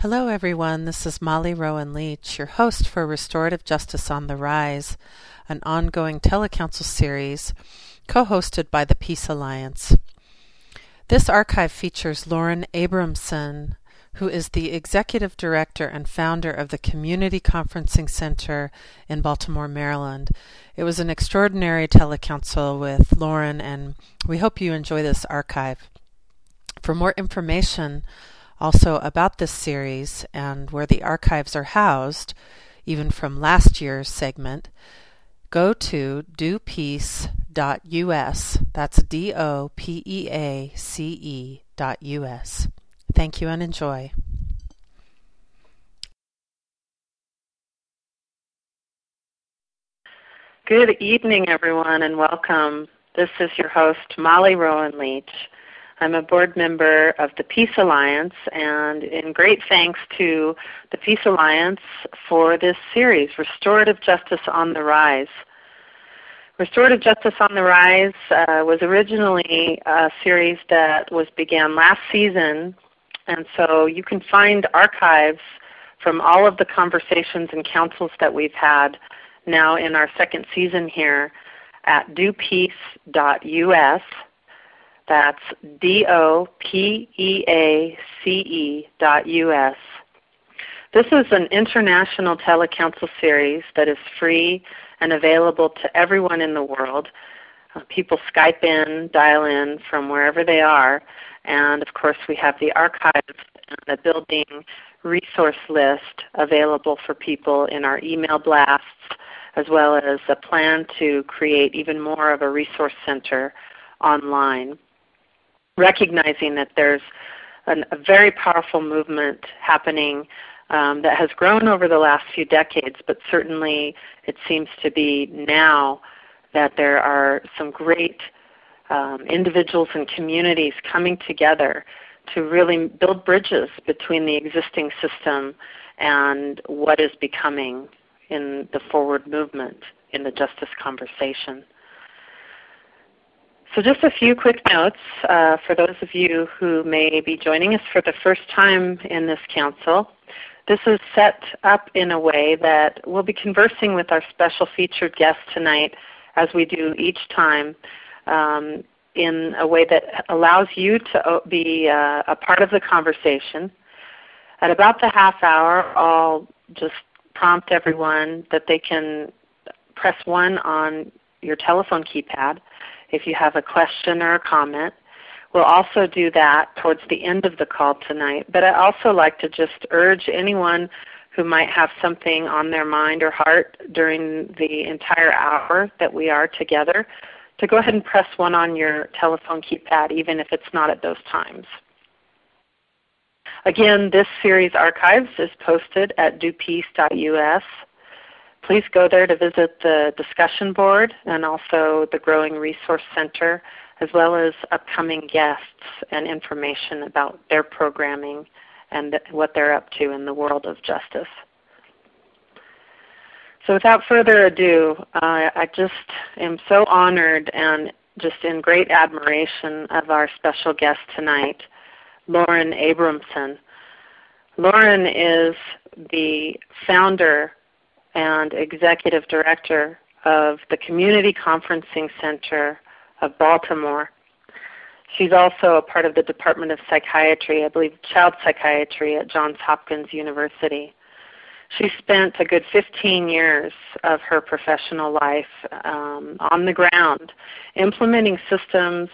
Hello, everyone. This is Molly Rowan Leach, your host for Restorative Justice on the Rise, an ongoing telecouncil series co hosted by the Peace Alliance. This archive features Lauren Abramson, who is the executive director and founder of the Community Conferencing Center in Baltimore, Maryland. It was an extraordinary telecouncil with Lauren, and we hope you enjoy this archive. For more information, also, about this series and where the archives are housed, even from last year's segment, go to dopeace.us. That's D O P E A C E US. Thank you and enjoy. Good evening, everyone, and welcome. This is your host, Molly Rowan Leach. I'm a board member of the Peace Alliance, and in great thanks to the Peace Alliance for this series, Restorative Justice on the Rise. Restorative Justice on the Rise uh, was originally a series that was began last season, and so you can find archives from all of the conversations and councils that we've had now in our second season here at dopeace.us that's D-O-P-E-A-C-E dot U-S. This is an international telecouncil series that is free and available to everyone in the world. Uh, people Skype in, dial in from wherever they are, and of course we have the archives and the building resource list available for people in our email blasts, as well as a plan to create even more of a resource center online recognizing that there's an, a very powerful movement happening um, that has grown over the last few decades, but certainly it seems to be now that there are some great um, individuals and communities coming together to really build bridges between the existing system and what is becoming in the forward movement in the justice conversation. So just a few quick notes uh, for those of you who may be joining us for the first time in this council. This is set up in a way that we'll be conversing with our special featured guest tonight as we do each time um, in a way that allows you to uh, be uh, a part of the conversation. At about the half hour, I'll just prompt everyone that they can press 1 on your telephone keypad if you have a question or a comment. We'll also do that towards the end of the call tonight. But I also like to just urge anyone who might have something on their mind or heart during the entire hour that we are together to go ahead and press 1 on your telephone keypad even if it's not at those times. Again, this series archives is posted at dopeace.us please go there to visit the discussion board and also the Growing Resource Center, as well as upcoming guests and information about their programming and what they're up to in the world of justice. So without further ado, uh, I just am so honored and just in great admiration of our special guest tonight, Lauren Abramson. Lauren is the founder and Executive Director of the Community Conferencing Center of Baltimore. She's also a part of the Department of Psychiatry, I believe child psychiatry at Johns Hopkins University. She spent a good 15 years of her professional life um, on the ground implementing systems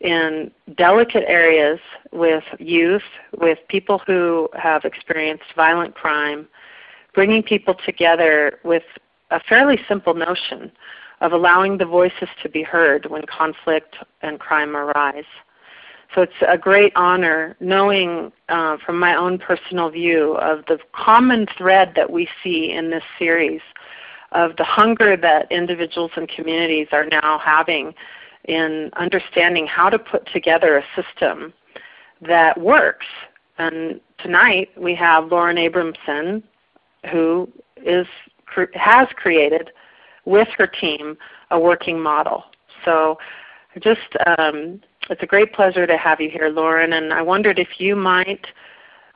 in delicate areas with youth, with people who have experienced violent crime, bringing people together with a fairly simple notion of allowing the voices to be heard when conflict and crime arise. So it's a great honor knowing uh, from my own personal view of the common thread that we see in this series of the hunger that individuals and communities are now having in understanding how to put together a system that works. And tonight we have Lauren Abramson, who is has created with her team a working model. So just um, it's a great pleasure to have you here, Lauren, and I wondered if you might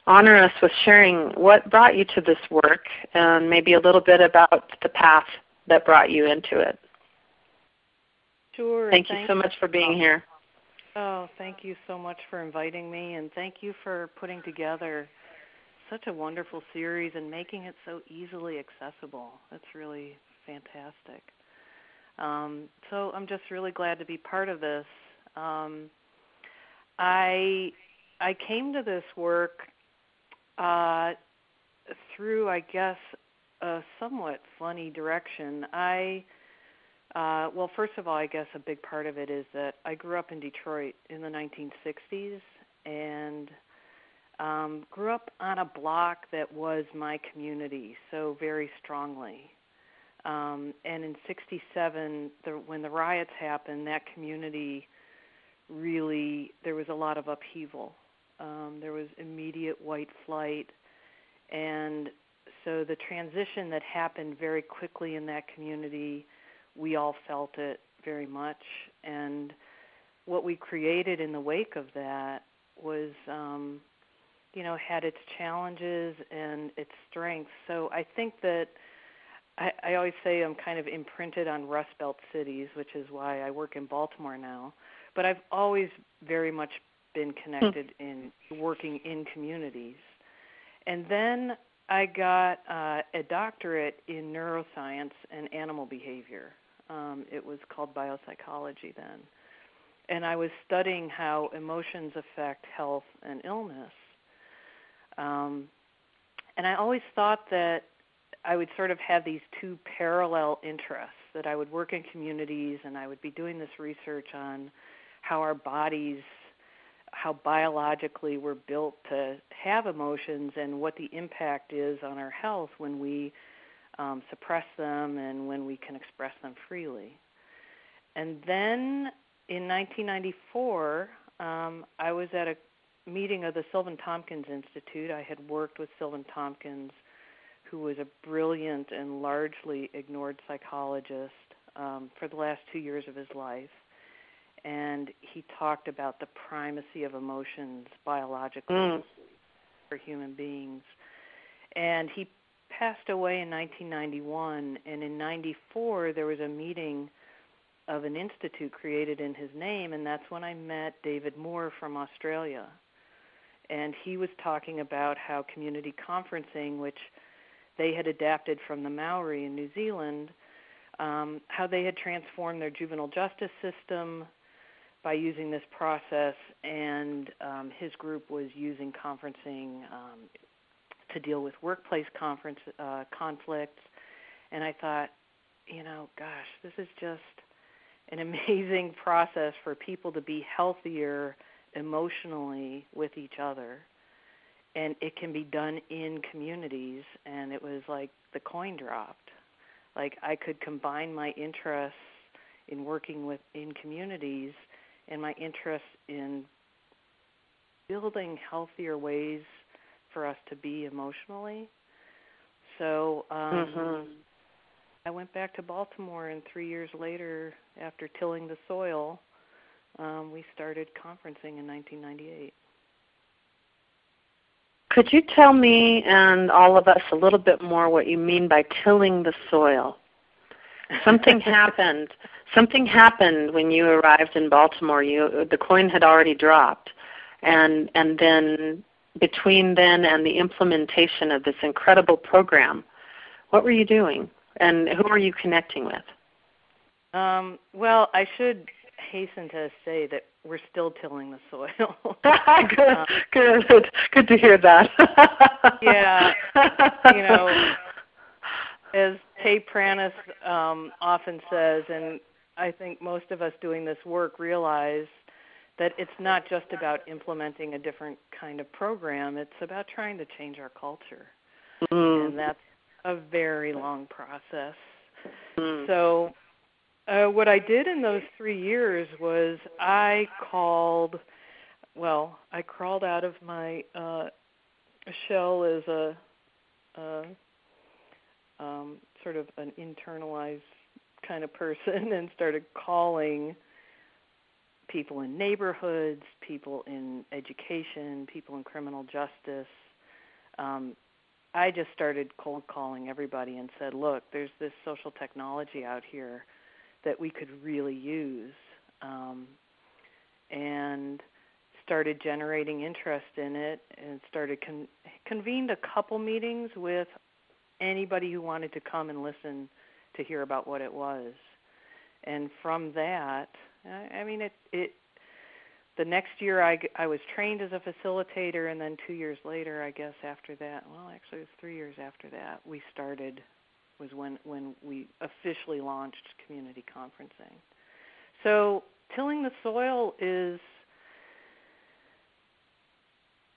honor us with sharing what brought you to this work and maybe a little bit about the path that brought you into it. Sure. Thank you so much for being here. Oh, thank you so much for inviting me, and thank you for putting together such a wonderful series and making it so easily accessible. That's really fantastic. Um, so I'm just really glad to be part of this. Um, I I came to this work uh, through, I guess, a somewhat funny direction. I uh, well, first of all, I guess a big part of it is that I grew up in Detroit in the 1960s and um, grew up on a block that was my community so very strongly. Um, and in '67, the, when the riots happened, that community really there was a lot of upheaval. Um, there was immediate white flight, and so the transition that happened very quickly in that community, we all felt it very much. And what we created in the wake of that was, um, you know, had its challenges and its strengths. So I think that I, I always say I'm kind of imprinted on Rust Belt cities, which is why I work in Baltimore now. But I've always very much been connected hmm. in working in communities. And then I got uh, a doctorate in neuroscience and animal behavior. Um, it was called biopsychology then. And I was studying how emotions affect health and illness. Um, and I always thought that I would sort of have these two parallel interests that I would work in communities and I would be doing this research on how our bodies how biologically we're built to have emotions and what the impact is on our health when we um, suppress them and when we can express them freely. And then in 1994, um, I was at a meeting of the Silvan Tomkins Institute. I had worked with Silvan Tomkins, who was a brilliant and largely ignored psychologist um, for the last two years of his life and he talked about the primacy of emotions biologically mm. for human beings. And he passed away in 1991, and in 94 there was a meeting of an institute created in his name, and that's when I met David Moore from Australia. And he was talking about how community conferencing, which they had adapted from the Maori in New Zealand, um, how they had transformed their juvenile justice system, by using this process, and um, his group was using conferencing um, to deal with workplace conference uh, conflicts. And I thought, you know, gosh, this is just an amazing process for people to be healthier emotionally with each other. And it can be done in communities, and it was like the coin dropped. Like I could combine my interests in working with in communities and my interest in building healthier ways for us to be emotionally. So um, mm-hmm. I went back to Baltimore, and three years later, after tilling the soil, um, we started conferencing in 1998. Could you tell me and all of us a little bit more what you mean by tilling the soil? Something happened. Something happened when you arrived in Baltimore. You the coin had already dropped, and and then between then and the implementation of this incredible program, what were you doing, and who were you connecting with? Um, well, I should hasten to say that we're still tilling the soil. good, um, good, good to hear that. yeah, you know, as Kay Pranis um, often says, and I think most of us doing this work realize that it's not just about implementing a different kind of program, it's about trying to change our culture. Mm. And that's a very long process. Mm. So, uh, what I did in those three years was I called, well, I crawled out of my uh, shell as a, a um, sort of an internalized kind of person and started calling people in neighborhoods, people in education, people in criminal justice, um, I just started cold calling everybody and said, "Look, there's this social technology out here that we could really use," um, and started generating interest in it, and started con- convened a couple meetings with anybody who wanted to come and listen to hear about what it was, and from that, I, I mean, it it the next year I, I was trained as a facilitator and then two years later i guess after that well actually it was three years after that we started was when when we officially launched community conferencing so tilling the soil is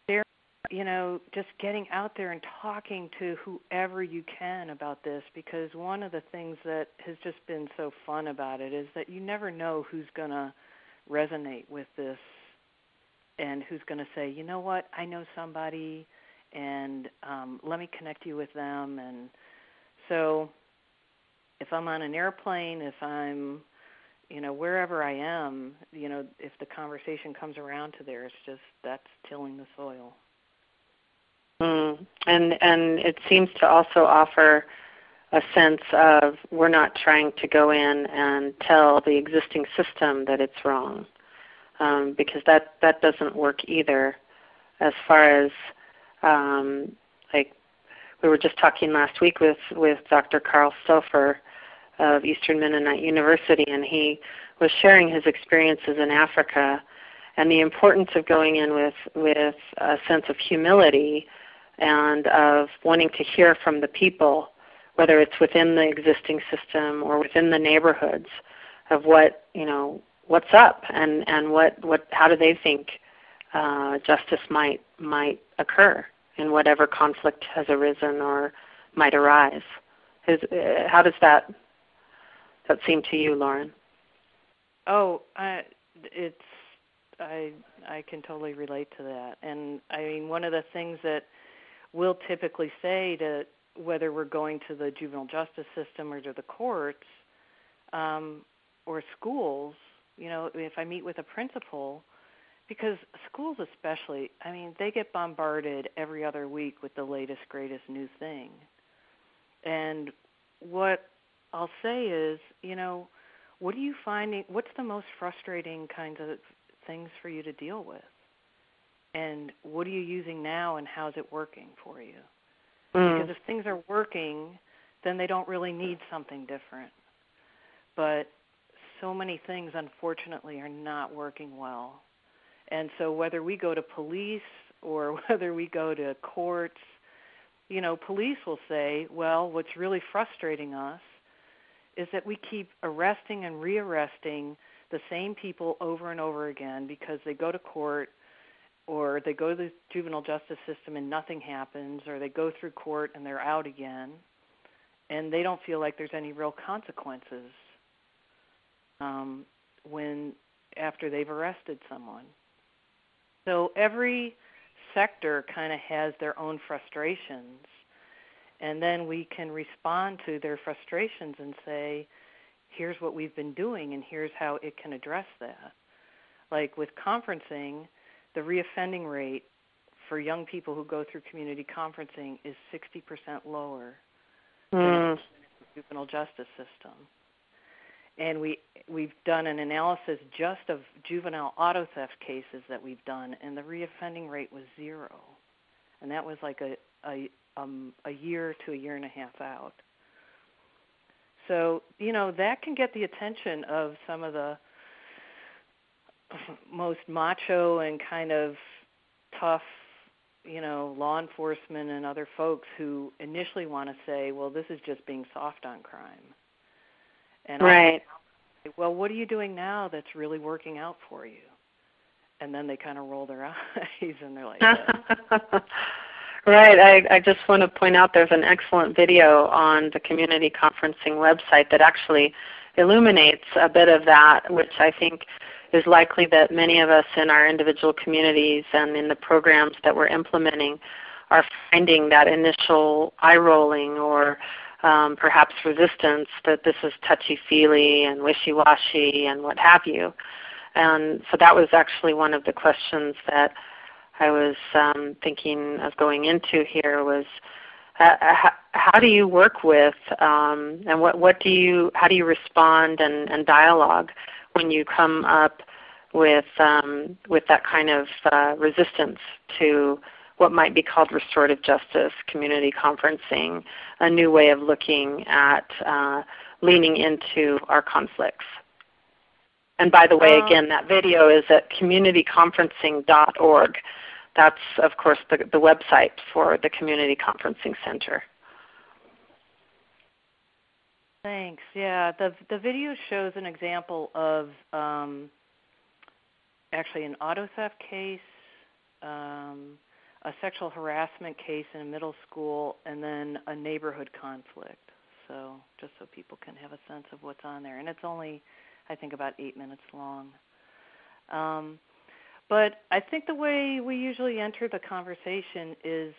there you know just getting out there and talking to whoever you can about this because one of the things that has just been so fun about it is that you never know who's going to resonate with this and who's going to say, you know what, I know somebody, and um, let me connect you with them. And so, if I'm on an airplane, if I'm, you know, wherever I am, you know, if the conversation comes around to there, it's just that's tilling the soil. Mm. And and it seems to also offer a sense of we're not trying to go in and tell the existing system that it's wrong, um, because that that doesn't work either. As far as um, like we were just talking last week with with Dr. Carl Stauffer of Eastern Mennonite University, and he was sharing his experiences in Africa and the importance of going in with with a sense of humility and of wanting to hear from the people whether it's within the existing system or within the neighborhoods of what you know what's up and and what what how do they think uh, justice might might occur in whatever conflict has arisen or might arise. Is, uh, how does that that seem to you, Lauren? Oh, I, it's I I can totally relate to that. And I mean, one of the things that we'll typically say to whether we're going to the juvenile justice system or to the courts um, or schools, you know, if I meet with a principal, because schools especially, I mean, they get bombarded every other week with the latest, greatest new thing. And what I'll say is, you know, what are you finding? What's the most frustrating kinds of things for you to deal with? And what are you using now, and how's it working for you? Mm. Because if things are working, then they don't really need something different. But so many things, unfortunately, are not working well. And so, whether we go to police or whether we go to courts, you know, police will say, well, what's really frustrating us is that we keep arresting and rearresting the same people over and over again because they go to court or they go to the juvenile justice system and nothing happens, or they go through court and they're out again, and they don't feel like there's any real consequences um, when after they've arrested someone. So every sector kind of has their own frustrations, and then we can respond to their frustrations and say, "Here's what we've been doing, and here's how it can address that." Like with conferencing the reoffending rate for young people who go through community conferencing is 60% lower mm. than the juvenile justice system. And we we've done an analysis just of juvenile auto theft cases that we've done, and the reoffending rate was zero, and that was like a a um, a year to a year and a half out. So you know that can get the attention of some of the most macho and kind of tough, you know, law enforcement and other folks who initially want to say, "Well, this is just being soft on crime." And right. Say, well, what are you doing now that's really working out for you? And then they kind of roll their eyes and they're like, Right. I, I just want to point out there's an excellent video on the community conferencing website that actually illuminates a bit of that, which I think is likely that many of us in our individual communities and in the programs that we're implementing are finding that initial eye rolling or um, perhaps resistance that this is touchy feely and wishy washy and what have you. And so that was actually one of the questions that I was um, thinking of going into here was uh, how, how, do you work with um, and what, what do you how do you respond and, and dialogue when you come up with um, with that kind of uh, resistance to what might be called restorative justice, community conferencing, a new way of looking at uh, leaning into our conflicts. And by the way, again, that video is at communityconferencing.org. That's, of course, the, the website for the Community Conferencing Center. Thanks. Yeah, the the video shows an example of um, actually an auto theft case, um, a sexual harassment case in a middle school, and then a neighborhood conflict. So just so people can have a sense of what's on there, and it's only I think about eight minutes long. Um, but I think the way we usually enter the conversation is,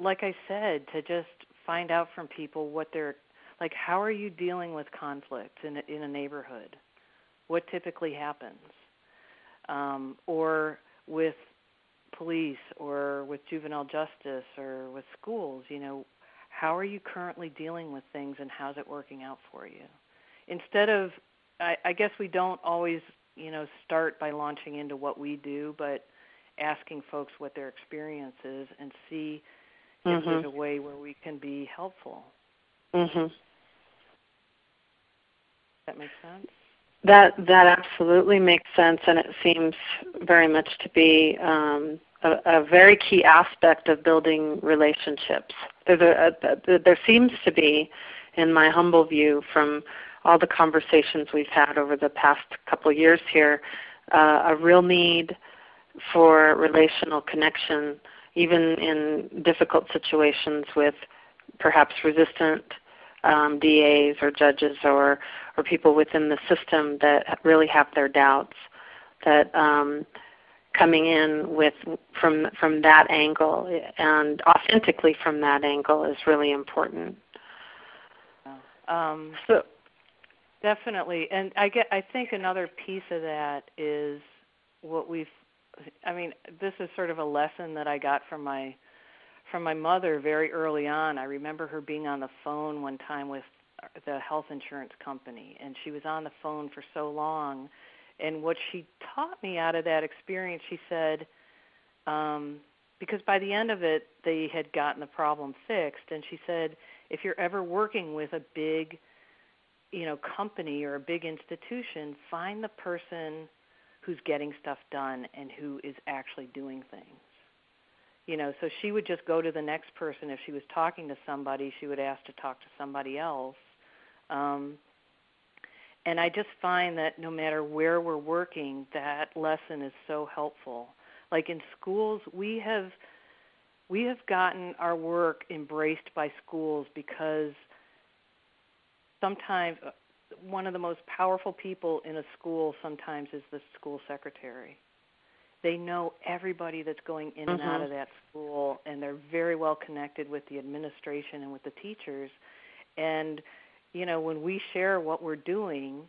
like I said, to just find out from people what they're like. How are you dealing with conflict in a, in a neighborhood? What typically happens? Um, or with police, or with juvenile justice, or with schools. You know, how are you currently dealing with things, and how's it working out for you? Instead of I, I guess we don't always, you know, start by launching into what we do, but asking folks what their experience is and see mm-hmm. if there's a way where we can be helpful. Mhm. That makes sense. That that absolutely makes sense, and it seems very much to be um, a, a, very key aspect of building relationships. There's a, a, there seems to be, in my humble view, from all the conversations we've had over the past couple years here, uh, a real need for relational connection, even in difficult situations with perhaps resistant um, DAs or judges or or people within the system that really have their doubts. That um, coming in with from from that angle and authentically from that angle is really important. Um, so Definitely, and I get. I think another piece of that is what we've. I mean, this is sort of a lesson that I got from my from my mother very early on. I remember her being on the phone one time with the health insurance company, and she was on the phone for so long. And what she taught me out of that experience, she said, um, because by the end of it, they had gotten the problem fixed, and she said, if you're ever working with a big you know company or a big institution find the person who's getting stuff done and who is actually doing things you know so she would just go to the next person. If she was talking to somebody she would ask to talk to somebody else. Um, and i just find that no matter where we're working that lesson is so helpful. Like in schools we have we have gotten our work embraced by schools because sometimes uh, one of the most powerful people in a school sometimes is the school secretary. They know everybody that's going in and mm-hmm. out of that school, and they're very well connected with the administration and with the teachers. And you know, when we share what we're doing,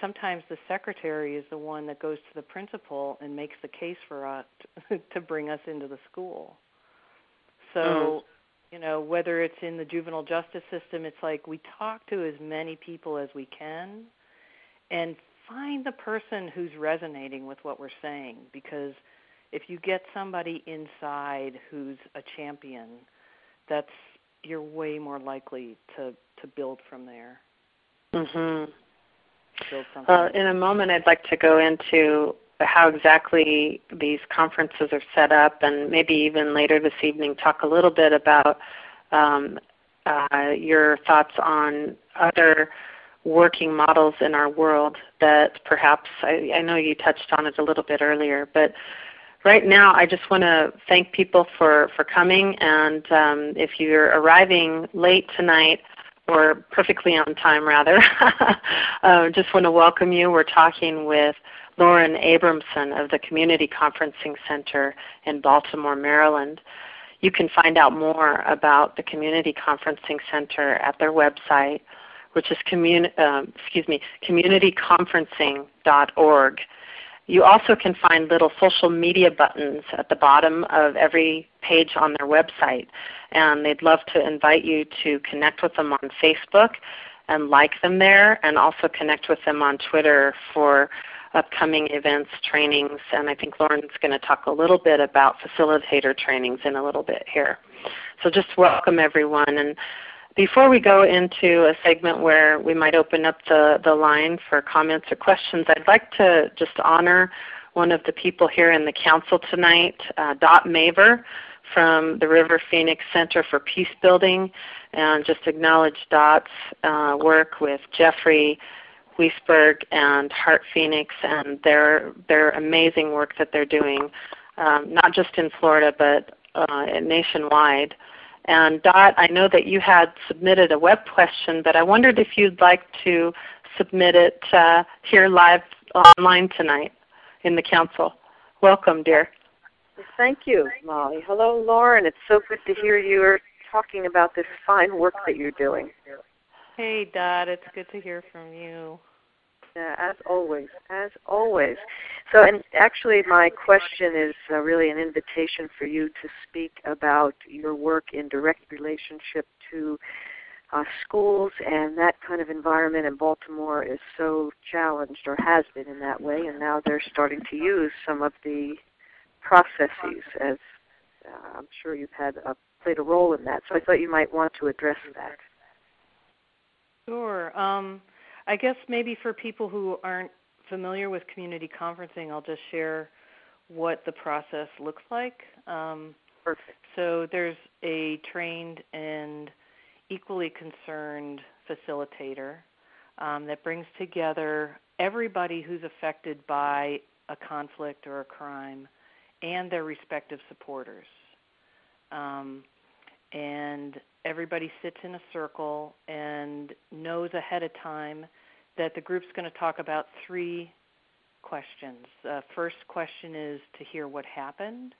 sometimes the secretary is the one that goes to the principal and makes the case for us to bring us into the school. So mm you know whether it's in the juvenile justice system it's like we talk to as many people as we can and find the person who's resonating with what we're saying because if you get somebody inside who's a champion that's you're way more likely to to build from there. Mhm uh, in a moment i'd like to go into how exactly these conferences are set up, and maybe even later this evening talk a little bit about um, uh, your thoughts on other working models in our world that perhaps I, I know you touched on it a little bit earlier, but right now I just want to thank people for, for coming and um, if you're arriving late tonight or perfectly on time rather, uh, just want to welcome you. We're talking with Lauren Abramson of the Community Conferencing Center in Baltimore, Maryland. You can find out more about the Community Conferencing Center at their website, which is commun- uh, excuse me, communityconferencing.org. You also can find little social media buttons at the bottom of every page on their website. And they'd love to invite you to connect with them on Facebook and like them there, and also connect with them on Twitter for upcoming events, trainings, and I think Lauren's going to talk a little bit about facilitator trainings in a little bit here. So just welcome everyone. And before we go into a segment where we might open up the, the line for comments or questions, I'd like to just honor one of the people here in the council tonight, uh, Dot Maver from the River Phoenix Center for Peace Building, and just acknowledge Dot's uh, work with Jeffrey Weisberg and Heart Phoenix and their, their amazing work that they're doing, um, not just in Florida but uh, nationwide. And Dot, I know that you had submitted a web question, but I wondered if you'd like to submit it uh, here live online tonight in the Council. Welcome, dear. Thank you, Molly. Hello, Lauren. It's so good to hear you're talking about this fine work that you're doing. Hey, Dot. It's good to hear from you. Yeah, as always, as always. So, and actually, my question is uh, really an invitation for you to speak about your work in direct relationship to uh, schools, and that kind of environment in Baltimore is so challenged, or has been in that way, and now they're starting to use some of the processes. As uh, I'm sure you've had a, played a role in that, so I thought you might want to address that. Sure. Um, I guess maybe for people who aren't familiar with community conferencing, I'll just share what the process looks like. Um, Perfect. So there's a trained and equally concerned facilitator um, that brings together everybody who's affected by a conflict or a crime and their respective supporters. Um, and everybody sits in a circle and knows ahead of time that the group's going to talk about three questions. Uh, first question is to hear what happened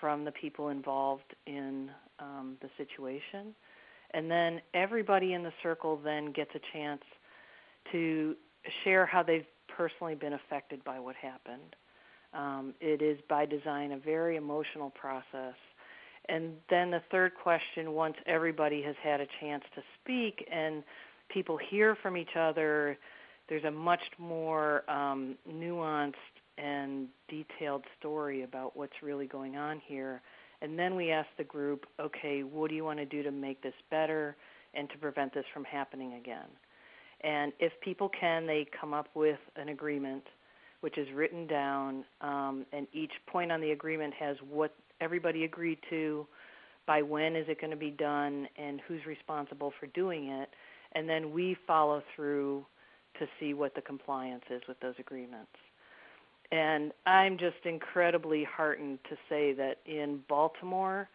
from the people involved in um, the situation. And then everybody in the circle then gets a chance to share how they've personally been affected by what happened. Um, it is by design a very emotional process and then the third question, once everybody has had a chance to speak and people hear from each other, there's a much more um, nuanced and detailed story about what's really going on here. And then we ask the group, okay, what do you want to do to make this better and to prevent this from happening again? And if people can, they come up with an agreement which is written down, um, and each point on the agreement has what everybody agreed to, by when is it going to be done, and who's responsible for doing it. And then we follow through to see what the compliance is with those agreements. And I'm just incredibly heartened to say that in Baltimore,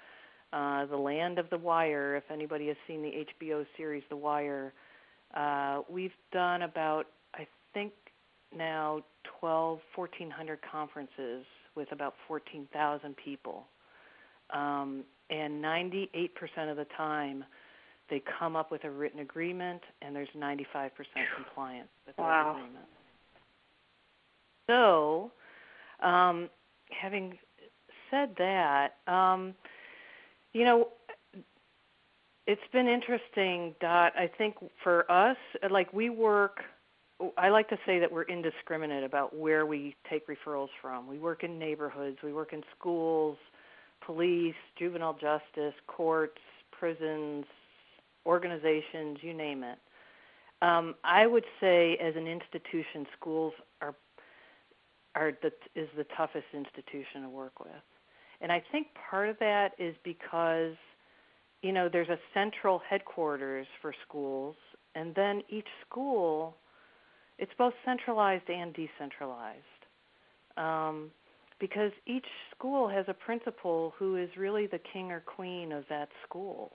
uh, the land of The Wire, if anybody has seen the HBO series The Wire, uh, we've done about, I think now 12, 1400 conferences with about 14,000 people um, and 98% of the time they come up with a written agreement and there's 95% compliance with wow. that agreement. So, um, having said that, um, you know, it's been interesting, Dot. I think for us, like we work, I like to say that we're indiscriminate about where we take referrals from. We work in neighborhoods, we work in schools, police, juvenile justice, courts, prisons, organizations, you name it. Um, I would say, as an institution, schools are are the, is the toughest institution to work with, and I think part of that is because you know there's a central headquarters for schools, and then each school it's both centralized and decentralized. Um, because each school has a principal who is really the king or queen of that school.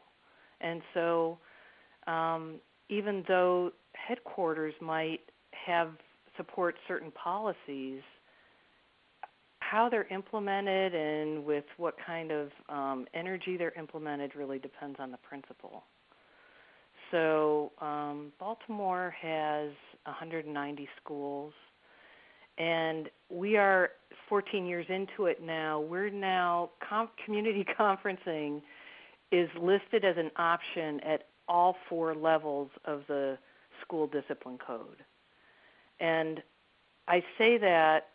And so, um, even though headquarters might have support certain policies, how they're implemented and with what kind of um, energy they're implemented really depends on the principal. So, um, Baltimore has 190 schools and we are 14 years into it now. We're now com- community conferencing is listed as an option at all four levels of the school discipline code. And I say that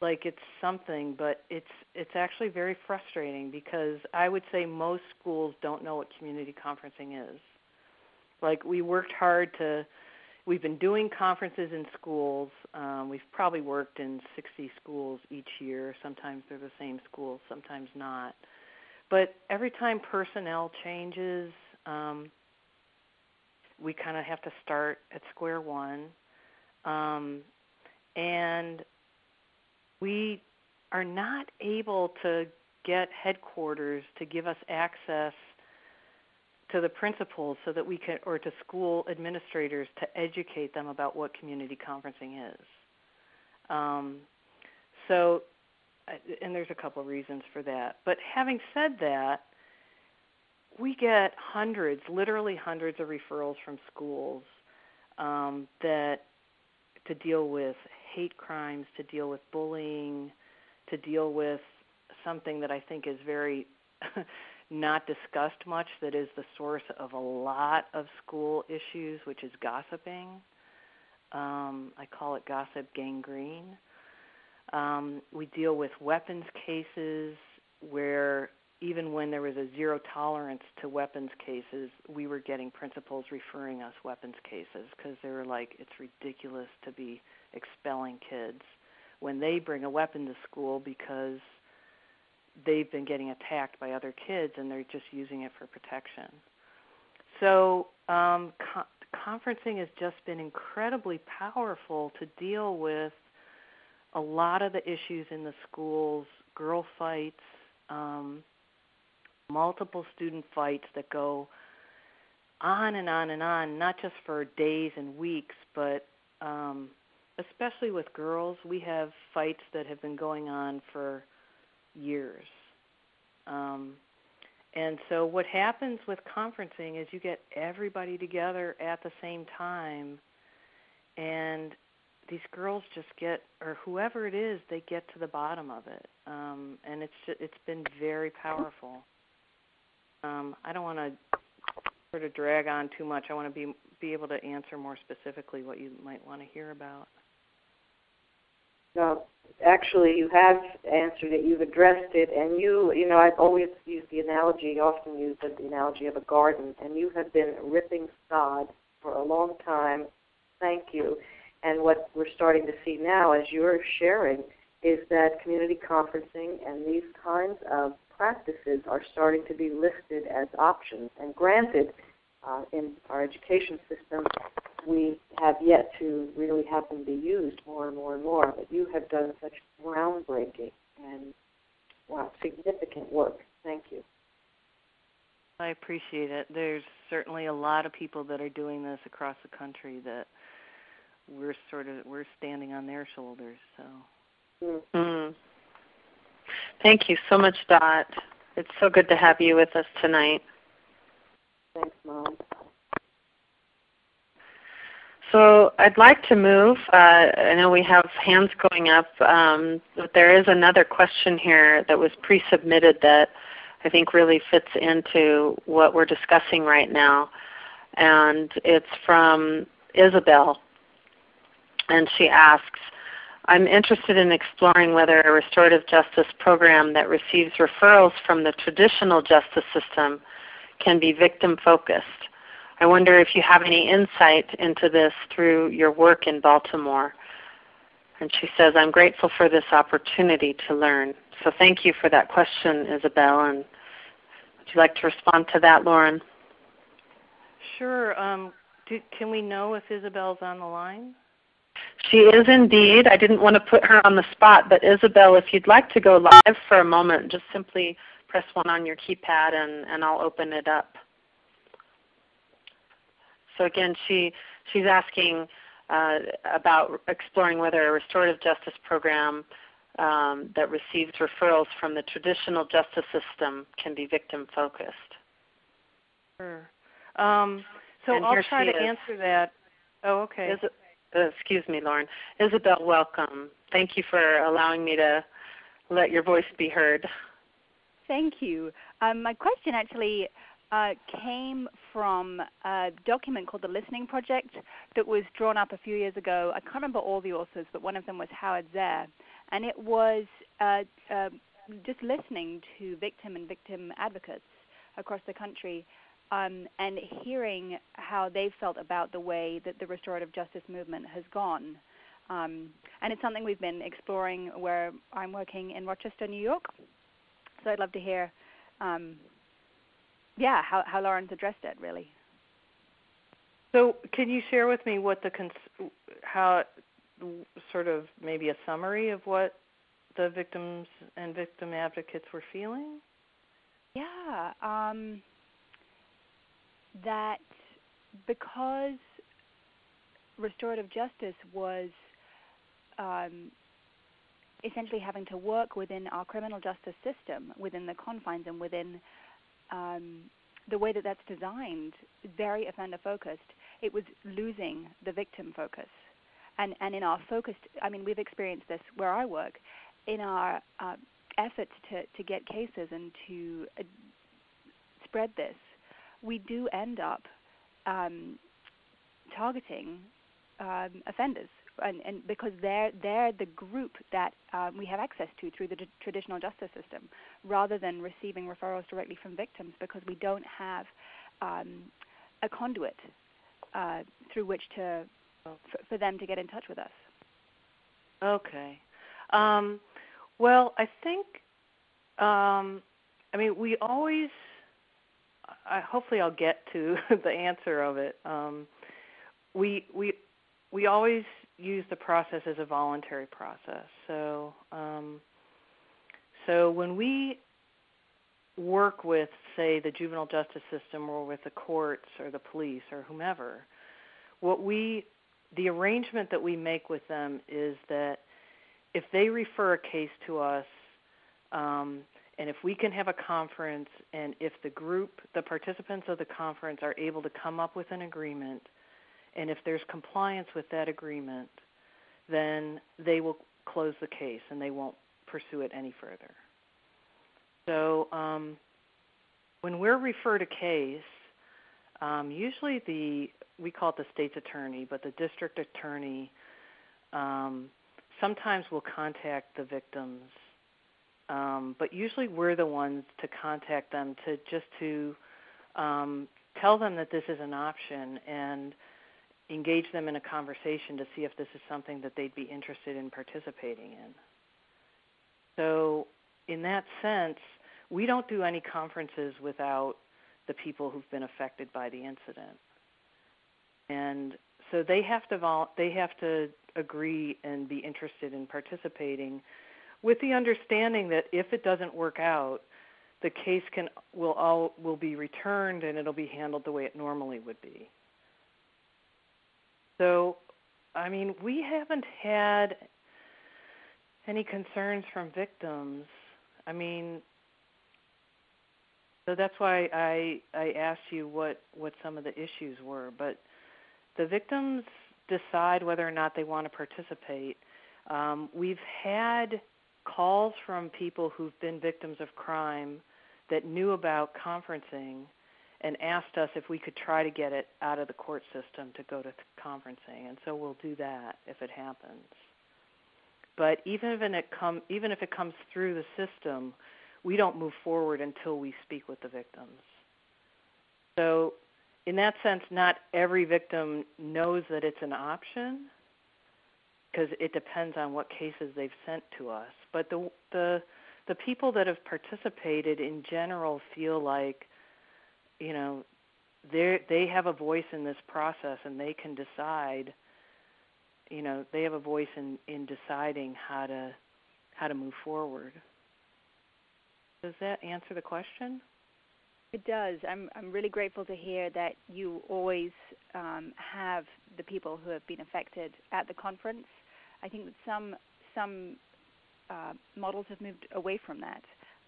like it's something, but it's it's actually very frustrating because I would say most schools don't know what community conferencing is. Like we worked hard to we've been doing conferences in schools. Um, we've probably worked in 60 schools each year. Sometimes they're the same schools, sometimes not. But every time personnel changes, um, we kind of have to start at square one. Um, and we are not able to get headquarters to give us access to the principals so that we can or to school administrators to educate them about what community conferencing is. Um, so and there's a couple reasons for that. But having said that we get hundreds literally hundreds of referrals from schools um, that to deal with hate crimes, to deal with bullying, to deal with something that I think is very not discussed much that is the source of a lot of school issues, which is gossiping. Um, I call it gossip gangrene. Um, we deal with weapons cases where even when there was a zero tolerance to weapons cases, we were getting principals referring us weapons cases because they were like, it's ridiculous to be expelling kids when they bring a weapon to school because they've been getting attacked by other kids and they're just using it for protection. So, um, co- conferencing has just been incredibly powerful to deal with a lot of the issues in the schools, girl fights, um, multiple student fights that go on and on and on, not just for days and weeks, but um, especially with girls, we have fights that have been going on for years. Um, and so, what happens with conferencing is you get everybody together at the same time, and these girls just get, or whoever it is, they get to the bottom of it. Um, and it's just, it's been very powerful. Um, I don't want to sort of drag on too much. I want to be be able to answer more specifically what you might want to hear about. No, actually, you have answered it. You've addressed it, and you, you know, I've always used the analogy, often used the analogy of a garden, and you have been ripping sod for a long time. Thank you. And what we're starting to see now, as you're sharing, is that community conferencing and these kinds of practices are starting to be listed as options. And granted, uh, in our education system, we have yet to really have them be used more and more and more. But you have done such groundbreaking and wow, significant work. Thank you. I appreciate it. There's certainly a lot of people that are doing this across the country that we're sort of we're standing on their shoulders. So. Mm. Thank you so much, Dot. It's so good to have you with us tonight. Thanks, Mom. So I'd like to move. Uh, I know we have hands going up, um, but there is another question here that was pre-submitted that I think really fits into what we're discussing right now. And it's from Isabel. And she asks, I'm interested in exploring whether a restorative justice program that receives referrals from the traditional justice system can be victim focused. I wonder if you have any insight into this through your work in Baltimore. And she says, I'm grateful for this opportunity to learn. So thank you for that question, Isabel. And would you like to respond to that, Lauren? Sure. Um, do, can we know if Isabel's on the line? She is indeed. I didn't want to put her on the spot, but Isabel, if you'd like to go live for a moment, just simply press 1 on your keypad and, and I'll open it up. So again, she, she's asking uh, about exploring whether a restorative justice program um, that receives referrals from the traditional justice system can be victim focused. Sure. Um, so and I'll try to is. answer that. Oh, okay. Is uh, excuse me, Lauren. Isabel, welcome. Thank you for allowing me to let your voice be heard. Thank you. Um, my question actually uh, came from a document called the Listening Project that was drawn up a few years ago. I can't remember all the authors, but one of them was Howard Zehr. And it was uh, uh, just listening to victim and victim advocates across the country um, and hearing how they felt about the way that the restorative justice movement has gone. Um, and it's something we've been exploring where I'm working in Rochester, New York. So I'd love to hear, um, yeah, how, how Lauren's addressed it, really. So, can you share with me what the cons- how sort of maybe a summary of what the victims and victim advocates were feeling? Yeah, um, that because restorative justice was um, essentially having to work within our criminal justice system, within the confines and within um, the way that that's designed, very offender focused, it was losing the victim focus. And, and in our focused, I mean, we've experienced this where I work in our uh, efforts to, to get cases and to uh, spread this, we do end up um, targeting um, offenders, and, and, because they're they're the group that um, we have access to through the d- traditional justice system, rather than receiving referrals directly from victims, because we don't have um, a conduit uh, through which to for, for them to get in touch with us. Okay. Um, well, I think, um, I mean, we always. I, hopefully, I'll get to the answer of it. Um, we we we always use the process as a voluntary process. So um, so when we work with, say, the juvenile justice system or with the courts or the police or whomever, what we the arrangement that we make with them is that if they refer a case to us, um, and if we can have a conference, and if the group, the participants of the conference, are able to come up with an agreement, and if there's compliance with that agreement, then they will close the case and they won't pursue it any further. So um, when we're referred a case, um, usually the we call it the state's attorney, but the district attorney um, sometimes will contact the victims, um, but usually we're the ones to contact them to just to um, tell them that this is an option and engage them in a conversation to see if this is something that they'd be interested in participating in. So, in that sense, we don't do any conferences without the people who've been affected by the incident. And so they have to vol- they have to agree and be interested in participating with the understanding that if it doesn't work out, the case can will all will be returned and it'll be handled the way it normally would be. So, I mean, we haven't had any concerns from victims. I mean, so that's why I I asked you what what some of the issues were, but the victims decide whether or not they want to participate. Um, we've had calls from people who've been victims of crime that knew about conferencing and asked us if we could try to get it out of the court system to go to conferencing, and so we'll do that if it happens. But even if it come, even if it comes through the system, we don't move forward until we speak with the victims. So, in that sense, not every victim knows that it's an option because it depends on what cases they've sent to us. But the the the people that have participated in general feel like, you know, they they have a voice in this process and they can decide. You know, they have a voice in in deciding how to how to move forward. Does that answer the question? It does. I'm I'm really grateful to hear that you always um, have the people who have been affected at the conference. I think that some some uh, models have moved away from that,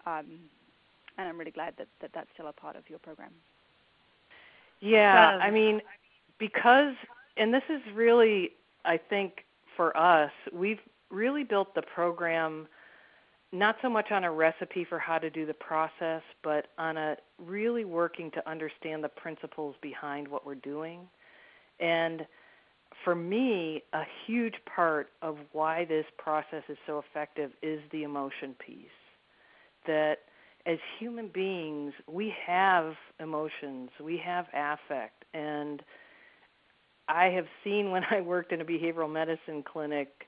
um, and I'm really glad that, that that's still a part of your program. Yeah, I mean, because and this is really I think for us, we've really built the program not so much on a recipe for how to do the process, but on a really working to understand the principles behind what we're doing. And for me, a huge part of why this process is so effective is the emotion piece. That as human beings, we have emotions, we have affect, and I have seen when I worked in a behavioral medicine clinic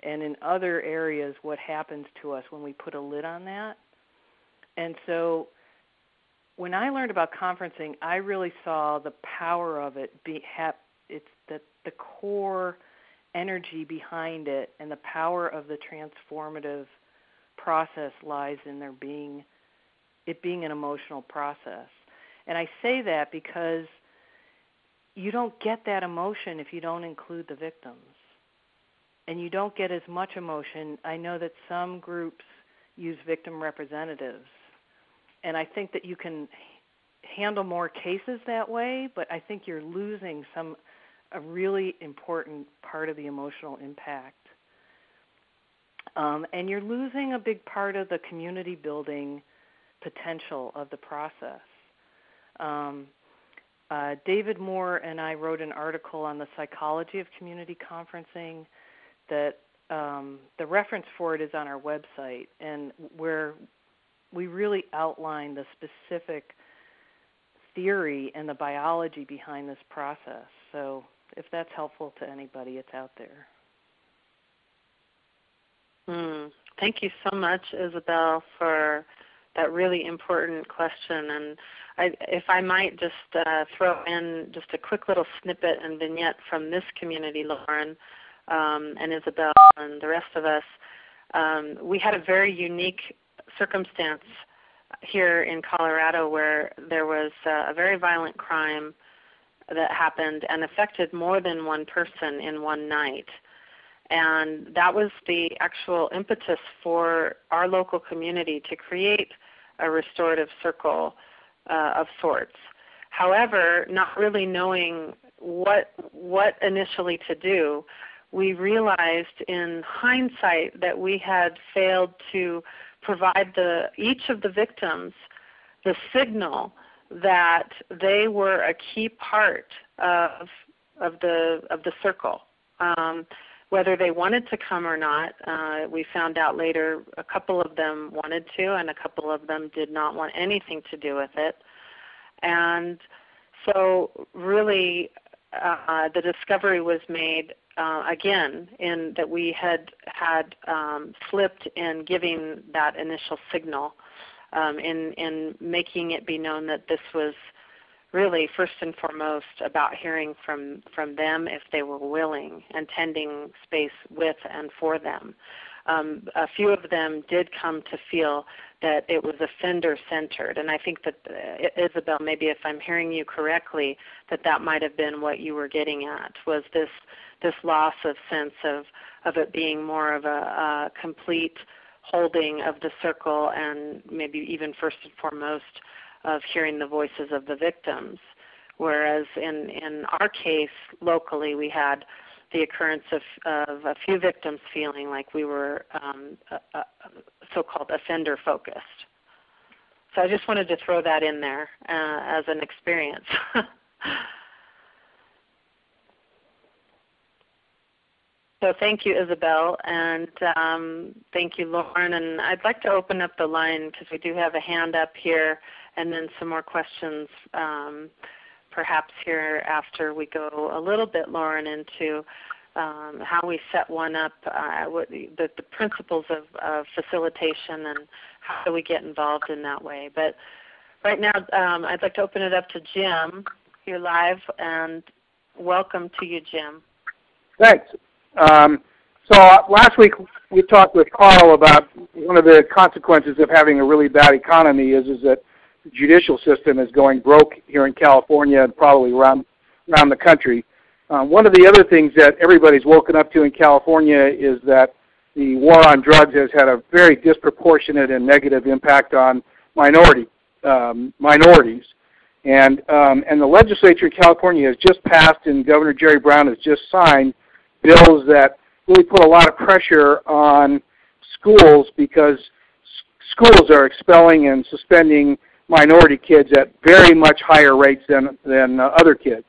and in other areas what happens to us when we put a lid on that. And so when I learned about conferencing, I really saw the power of it be have it's the the core energy behind it and the power of the transformative process lies in there being it being an emotional process. And I say that because you don't get that emotion if you don't include the victims and you don't get as much emotion. I know that some groups use victim representatives, and I think that you can handle more cases that way, but I think you're losing some a really important part of the emotional impact. Um, and you're losing a big part of the community building potential of the process. Um, uh, David Moore and I wrote an article on the psychology of community conferencing that um, the reference for it is on our website, and where we really outline the specific theory and the biology behind this process. So, if that's helpful to anybody, it's out there. Mm. Thank you so much, Isabel, for that really important question. And I, if I might just uh, throw in just a quick little snippet and vignette from this community, Lauren um, and Isabel and the rest of us, um, we had a very unique circumstance here in Colorado where there was uh, a very violent crime that happened and affected more than one person in one night. And that was the actual impetus for our local community to create a restorative circle uh, of sorts. However, not really knowing what what initially to do, we realized in hindsight that we had failed to provide the each of the victims the signal that they were a key part of of the of the circle. Um, whether they wanted to come or not, uh, we found out later a couple of them wanted to, and a couple of them did not want anything to do with it. And so, really, uh, the discovery was made uh, again in that we had had um, slipped in giving that initial signal, um, in in making it be known that this was really first and foremost about hearing from from them if they were willing and tending space with and for them. Um, a few of them did come to feel that it was offender centered, and I think that uh, Isabel, maybe if I'm hearing you correctly, that that might have been what you were getting at was this this loss of sense of of it being more of a, a complete holding of the circle, and maybe even first and foremost of hearing the voices of the victims. Whereas in, in our case, locally, we had the occurrence of, of a few victims feeling like we were um, so called offender focused. So I just wanted to throw that in there uh, as an experience. So thank you, Isabel, and um, thank you, Lauren. And I'd like to open up the line because we do have a hand up here and then some more questions um, perhaps here after we go a little bit, Lauren, into um, how we set one up, uh, what the, the, principles of, of, facilitation, and how do we get involved in that way. But right now, um, I'd like to open it up to Jim. You're live, and welcome to you, Jim. Thanks. Um, so uh, last week we talked with Carl about one of the consequences of having a really bad economy is is that judicial system is going broke here in California and probably around around the country. Um, one of the other things that everybody's woken up to in California is that the war on drugs has had a very disproportionate and negative impact on minority um, minorities. And um, and the legislature in California has just passed, and Governor Jerry Brown has just signed bills that really put a lot of pressure on schools because schools are expelling and suspending minority kids at very much higher rates than than uh, other kids.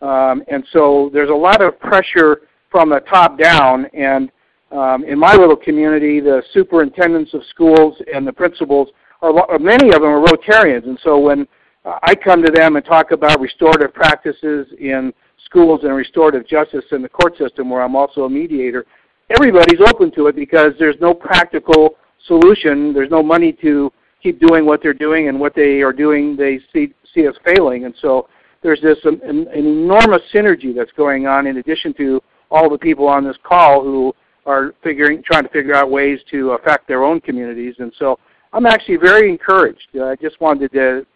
Um, and so there's a lot of pressure from the top down. And um, in my little community, the superintendents of schools and the principals are many of them are Rotarians. And so when uh, I come to them and talk about restorative practices in schools and restorative justice in the court system, where I'm also a mediator, everybody's open to it because there's no practical solution. There's no money to keep doing what they're doing, and what they are doing, they see see as failing. And so there's this um, an, an enormous synergy that's going on in addition to all the people on this call who are figuring, trying to figure out ways to affect their own communities. And so I'm actually very encouraged. I just wanted to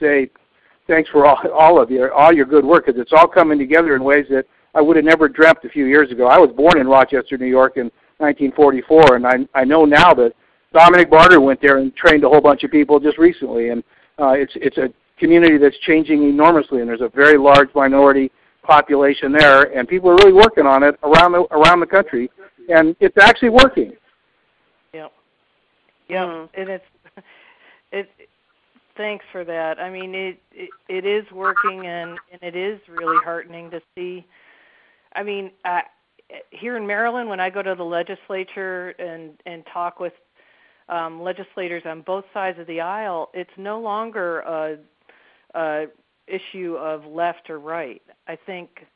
say thanks for all, all of you, all your good work, because it's all coming together in ways that I would have never dreamt a few years ago. I was born in Rochester, New York in 1944, and I, I know now that Dominic Barter went there and trained a whole bunch of people just recently, and uh, it's it's a community that's changing enormously, and there's a very large minority population there, and people are really working on it around the around the country, and it's actually working. Yep. Yep. Mm. And it's it. Thanks for that. I mean, it, it it is working, and and it is really heartening to see. I mean, uh, here in Maryland, when I go to the legislature and and talk with um, legislators on both sides of the aisle, it's no longer a, a issue of left or right. I think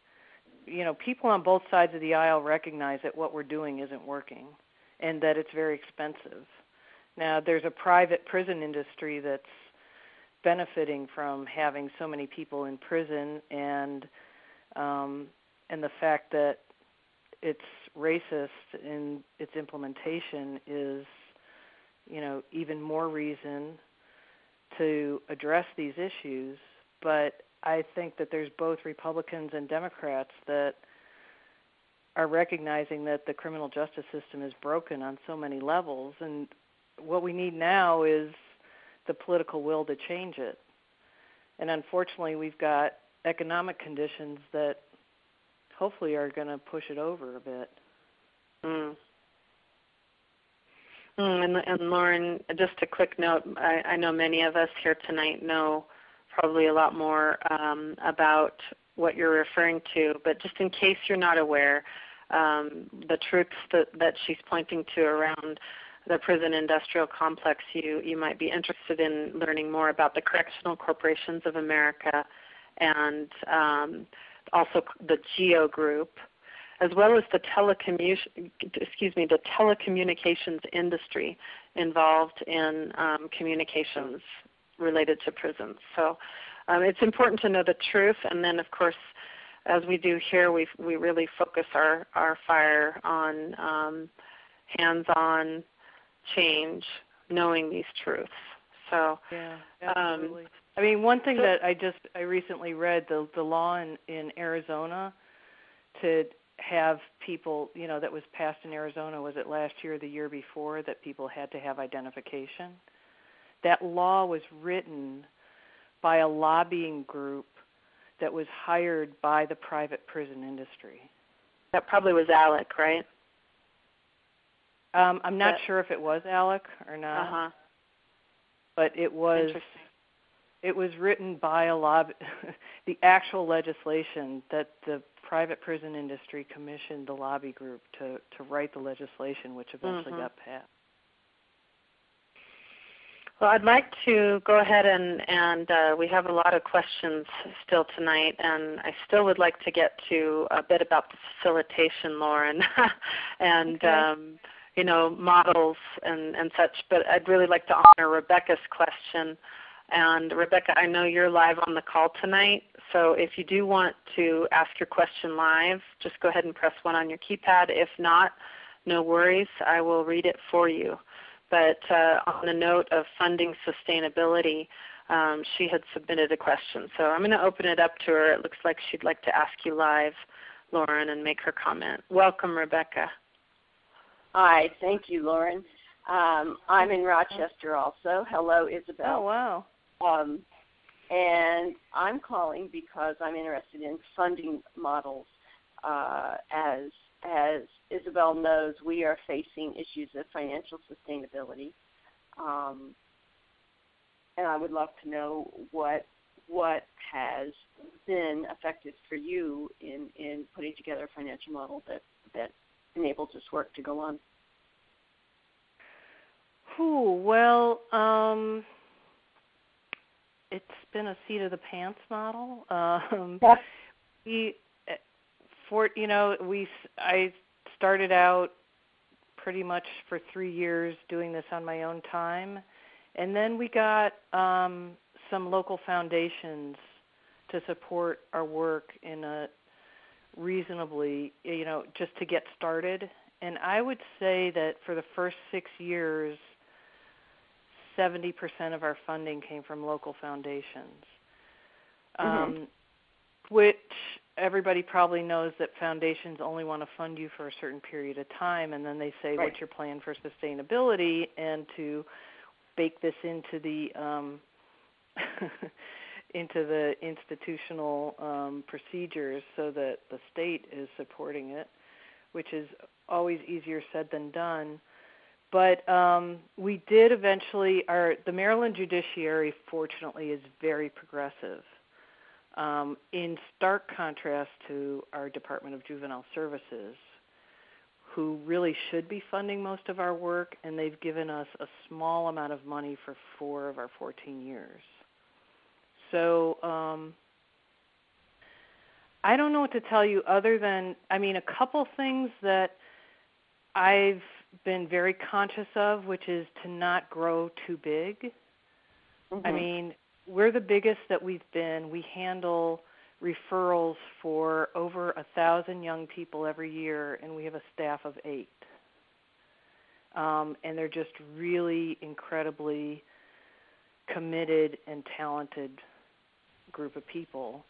you know people on both sides of the aisle recognize that what we're doing isn't working and that it's very expensive. Now there's a private prison industry that's benefiting from having so many people in prison and um, and the fact that it's racist in its implementation is you know, even more reason to address these issues. But I think that there's both Republicans and Democrats that are recognizing that the criminal justice system is broken on so many levels. And what we need now is the political will to change it. And unfortunately, we've got economic conditions that hopefully are going to push it over a bit. Mm. Mm, and, and Lauren, just a quick note. I, I know many of us here tonight know probably a lot more um, about what you're referring to, but just in case you're not aware, um, the truths that, that she's pointing to around the prison industrial complex, you, you might be interested in learning more about the Correctional Corporations of America and um, also the GEO Group, as well as the telecommu- excuse me, the telecommunications industry involved in um, communications related to prisons. So um, it's important to know the truth, and then of course, as we do here, we we really focus our our fire on um, hands-on change, knowing these truths. So yeah, um, absolutely. I mean, one thing so, that I just I recently read the the law in in Arizona to have people, you know, that was passed in Arizona, was it last year or the year before, that people had to have identification? That law was written by a lobbying group that was hired by the private prison industry. That probably was ALEC, right? Um, I'm not sure if it was ALEC or not. Uh-huh. But it was it was written by a lobby the actual legislation that the private prison industry commissioned the lobby group to, to write the legislation, which eventually mm-hmm. got passed. Well, I'd like to go ahead and, and uh, we have a lot of questions still tonight, and I still would like to get to a bit about the facilitation, Lauren, and okay. um, you know models and, and such. But I'd really like to honor Rebecca's question. And Rebecca, I know you're live on the call tonight, so if you do want to ask your question live, just go ahead and press 1 on your keypad. If not, no worries, I will read it for you. But uh, on the note of funding sustainability, um, she had submitted a question. So I'm going to open it up to her. It looks like she'd like to ask you live, Lauren, and make her comment. Welcome, Rebecca. Hi, thank you, Lauren. Um, I'm in Rochester also. Hello, Isabel. Oh, wow. Um, and I'm calling because I'm interested in funding models uh, as as Isabel knows, we are facing issues of financial sustainability, um, and I would love to know what what has been effective for you in in putting together a financial model that that enables this work to go on. Ooh, well, um, it's been a seat of the pants model. Um, yeah. We, eh, for you know, we I started out pretty much for three years doing this on my own time, and then we got um, some local foundations to support our work in a reasonably, you know, just to get started. And I would say that for the first six years, 70% of our funding came from local foundations, mm-hmm. um, which everybody probably knows that foundations only want to fund you for a certain period of time, and then they say, right. "What's your plan for sustainability?" and to bake this into the um, into the institutional um, procedures so that the state is supporting it, which is always easier said than done. But um, we did eventually. Our the Maryland judiciary, fortunately, is very progressive. Um, in stark contrast to our Department of Juvenile Services, who really should be funding most of our work, and they've given us a small amount of money for four of our 14 years. So um, I don't know what to tell you other than, I mean, a couple things that I've been very conscious of, which is to not grow too big. Mm-hmm. I mean, we're the biggest that we've been. We handle referrals for over a thousand young people every year, and we have a staff of eight. Um, and they're just really incredibly committed and talented group of people.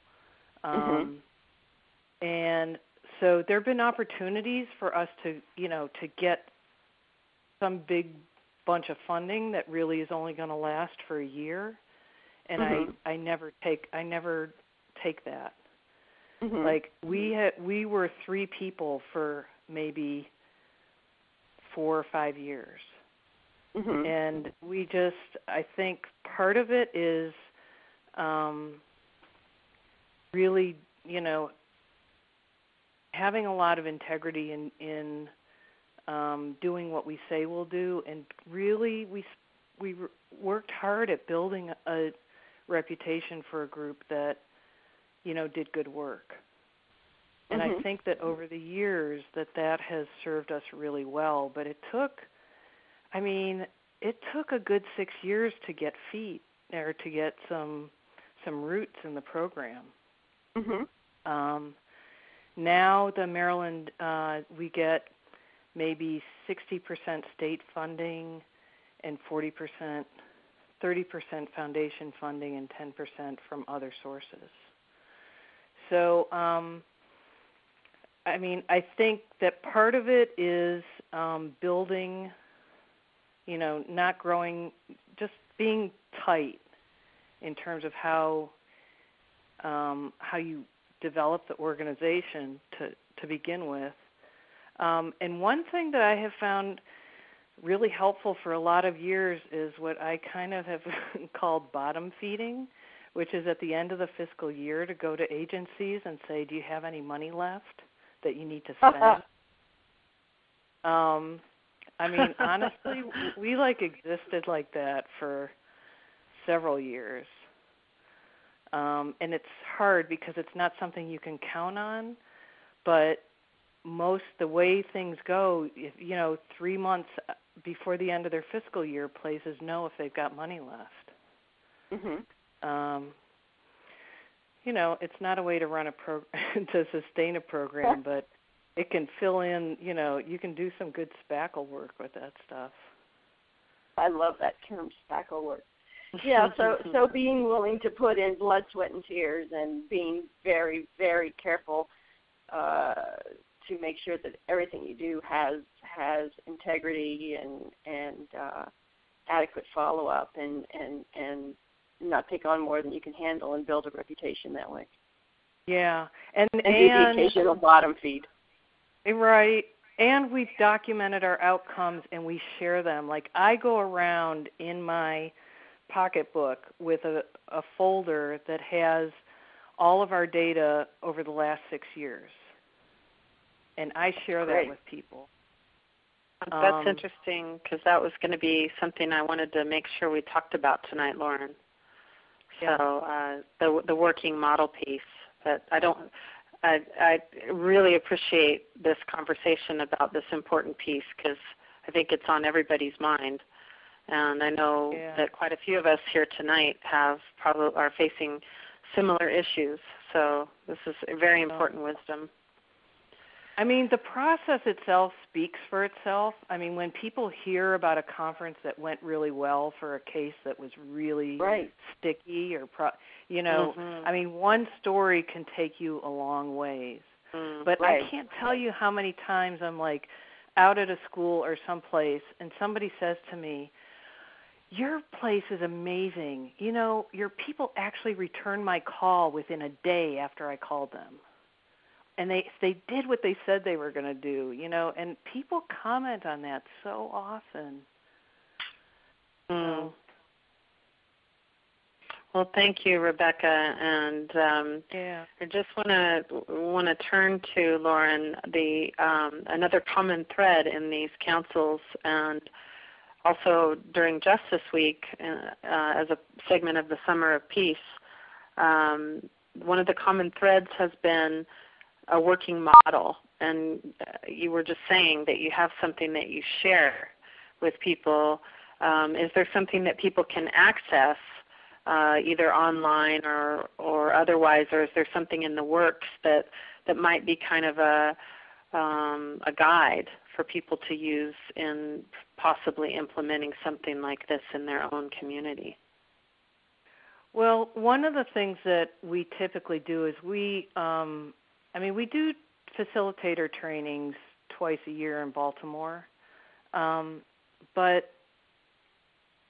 Mm-hmm. Um, mm-hmm. And so there have been opportunities for us to, you know, to get some big bunch of funding that really is only going to last for a year and mm-hmm. i i never take i never take that mm-hmm. like we had we were three people for maybe four or five years mm-hmm. and we just i think part of it is um really you know having a lot of integrity in in um, doing what we say we'll do, and really we we worked hard at building a reputation for a group that you know did good work. And mm-hmm. I think that over the years that that has served us really well. But it took, I mean, it took a good six years to get feet or to get some some roots in the program. Mm-hmm. Um, now the Maryland uh, we get maybe 60% state funding and 40%, 30% foundation funding and 10% from other sources. So, um, I mean, I think that part of it is um, building, you know, not growing, just being tight in terms of how um, how you develop the organization to to begin with, um, and one thing that I have found really helpful for a lot of years is what I kind of have called bottom feeding, which is at the end of the fiscal year to go to agencies and say, "Do you have any money left that you need to spend?" um, I mean, honestly, we like existed like that for several years. Um, and it's hard because it's not something you can count on, but most the way things go, if, you know, three months before the end of their fiscal year, places know if they've got money left. Mm-hmm. Um, you know, it's not a way to run a pro to sustain a program, but it can fill in. You know, you can do some good spackle work with that stuff. I love that term, spackle work. Yeah, so so being willing to put in blood, sweat, and tears, and being very, very careful uh, to make sure that everything you do has has integrity and and uh, adequate follow up and and and not take on more than you can handle and build a reputation that way. Yeah, and and, and do the occasional bottom feed. Right. And we've documented our outcomes and we share them. Like I go around in my pocketbook with a, a folder that has all of our data over the last six years. And I share Great. that with people. That's Um, interesting because that was going to be something I wanted to make sure we talked about tonight, Lauren. Yeah. So uh, the the working model piece. But I don't. I, I really appreciate this conversation about this important piece because I think it's on everybody's mind, and I know Yeah. that quite a few of us here tonight have probably are facing similar issues. So this is very important wisdom. I mean, the process itself speaks for itself. I mean, when people hear about a conference that went really well for a case that was really Right. sticky or pro, you know, Mhm. I mean, one story can take you a long ways. Mm, But Right. I can't tell you how many times I'm like out at a school or someplace and somebody says to me, "Your place is amazing. You know, your people actually returned my call within a day after I called them." And they they did what they said they were going to do, you know, and people comment on that so often. Mm. Well, thank you, Rebecca, and um, Yeah. I just want to want to turn to Lauren the um, another common thread in these councils, and also during Justice Week uh, uh, as a segment of the Summer of Peace. Um, one of the common threads has been a working model, and uh, you were just saying that you have something that you share with people. Um, is there something that people can access? uh, either online or or otherwise, or is there something in the works that that might be kind of a um, a guide for people to use in possibly implementing something like this in their own community? Well, one of the things that we typically do is we, um, I mean, we do facilitator trainings twice a year in Baltimore, um, but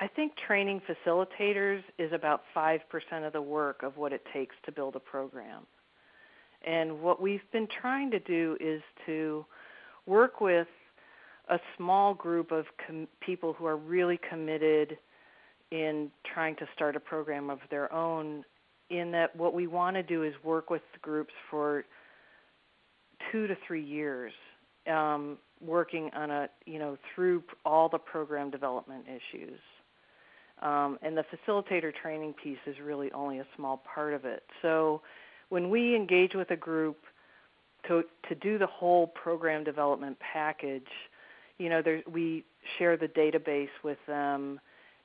I think training facilitators is about 5% of the work of what it takes to build a program. And what we've been trying to do is to work with a small group of com- people who are really committed in trying to start a program of their own in that what we want to do is work with groups for two to three years um, working on a you know through all the program development issues. Um, and the facilitator training piece is really only a small part of it. So when we engage with a group to to do the whole program development package you know we share the database with them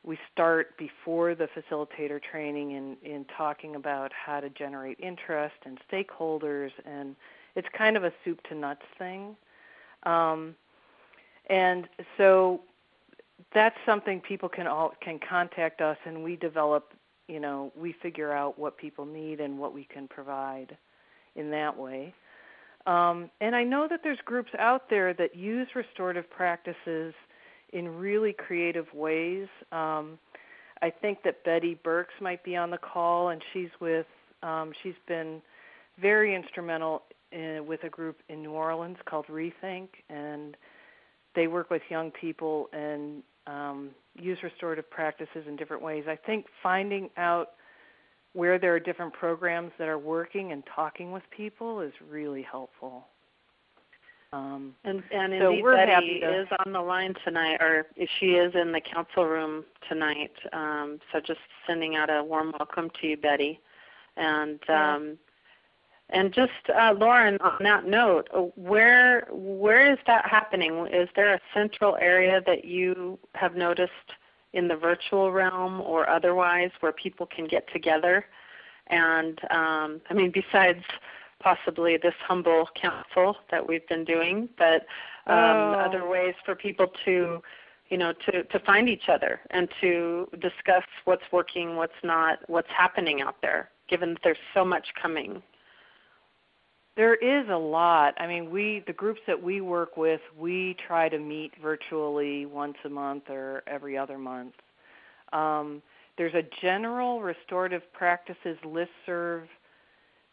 we start before the facilitator training in, in talking about how to generate interest and stakeholders and it's kind of a soup to nuts thing. Um, and so that's something people can all can contact us and we develop you know we figure out what people need and what we can provide in that way. Um, and i know that there's groups out there that use restorative practices in really creative ways um, i think that betty burkes might be on the call and she's with um, she's been very instrumental in, with a group in new orleans called rethink and they work with young people and um, use restorative practices in different ways. I think finding out where there are different programs that are working and talking with people is really helpful. Um, And, and So indeed, Betty to- is on the line tonight, or she is in the council room tonight. Um, so just sending out a warm welcome to you, Betty. And um, and just uh, Lauren, on that note, uh, where where is that happening? Is there a central area that you have noticed in the virtual realm or otherwise where people can get together? And um, I mean, besides possibly this humble council that we've been doing, but um, Oh. other ways for people to, you know, to, to find each other and to discuss what's working, what's not, what's happening out there, given that there's so much coming. There is a lot. I mean, we the groups that we work with, we try to meet virtually once a month or every other month. Um, there's a general restorative practices listserv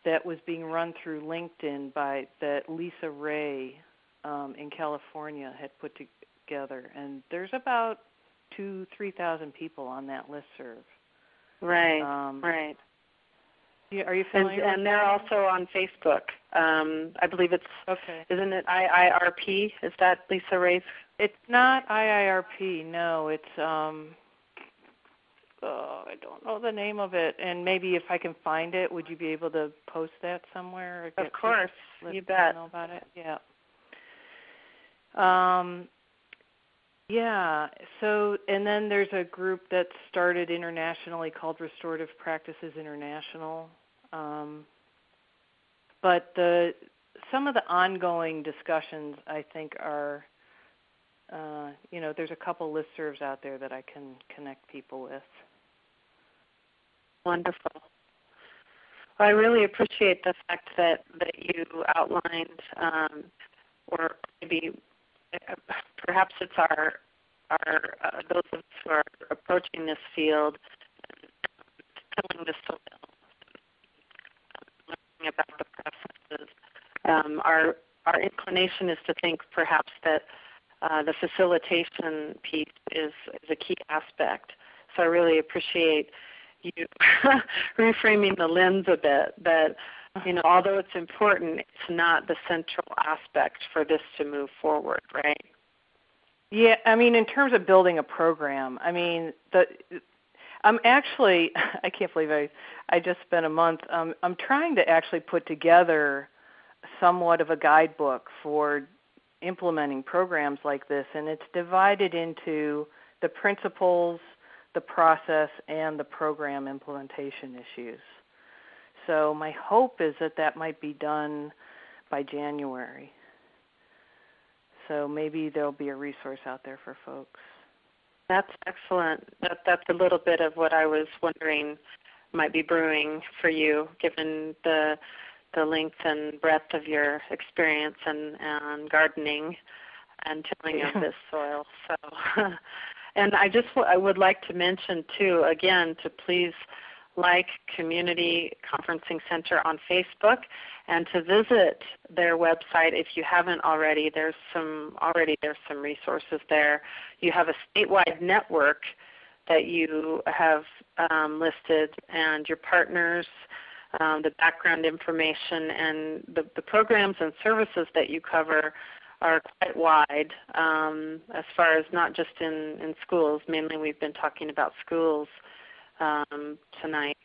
that was being run through LinkedIn by that Lisa Rea um, in California had put together, and there's about two, three thousand people on that list serve. Right. Um, right. are you familiar? And, and they're also on Facebook. Um, I believe it's okay. Isn't it IIRP? Is that Lisa Rea's? It's not IIRP. No, it's um. Oh, I don't know the name of it, and maybe if I can find it, would you be able to post that somewhere? Of course, you bet. Know about it, yeah. Um, yeah. So, and then there's a group that started internationally called Restorative Practices International. Um, but the some of the ongoing discussions, I think, are, uh, you know, there's a couple listservs out there that I can connect people with. Wonderful. Well, I really appreciate the fact that that you outlined, um, or maybe perhaps it's our our uh, those of us who are approaching this field, tilling the soil, learning about the processes. Um, our our inclination is to think perhaps that uh, the facilitation piece is, is a key aspect. So I really appreciate you reframing the lens a bit that you know although it's important it's not the central aspect for this to move forward right? Yeah i mean in terms of building a program i mean the i'm actually i can't believe i i just spent a month um i'm trying to actually put together somewhat of a guidebook for implementing programs like this and it's divided into the principles the process and the program implementation issues. So my hope is that that might be done by January. So maybe there'll be a resource out there for folks. That's excellent. That, that's a little bit of what I was wondering might be brewing for you, given the the length and breadth of your experience and, and gardening and tilling of this soil. So And I just w- I would like to mention too, again, to please like Community Conferencing Center on Facebook and to visit their website if you haven't already. There's some already there's some resources there. You have a statewide network that you have um, listed and your partners, um, the background information, and the, the programs and services that you cover are quite wide um, as far as not just in, in schools. Mainly, we've been talking about schools um, tonight,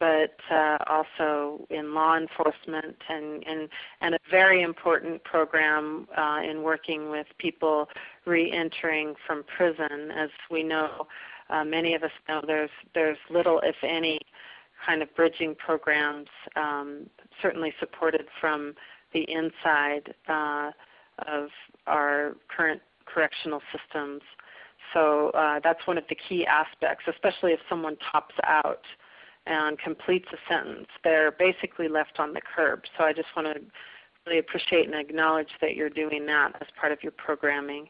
but uh, also in law enforcement and, and, and a very important program uh, in working with people re-entering from prison. As we know, uh, many of us know there's there's little, if any, kind of bridging programs, um, certainly supported from the inside. Uh, of our current correctional systems. So uh, that's one of the key aspects, especially if someone tops out and completes a sentence. They're basically left on the curb. So I just want to really appreciate and acknowledge that you're doing that as part of your programming.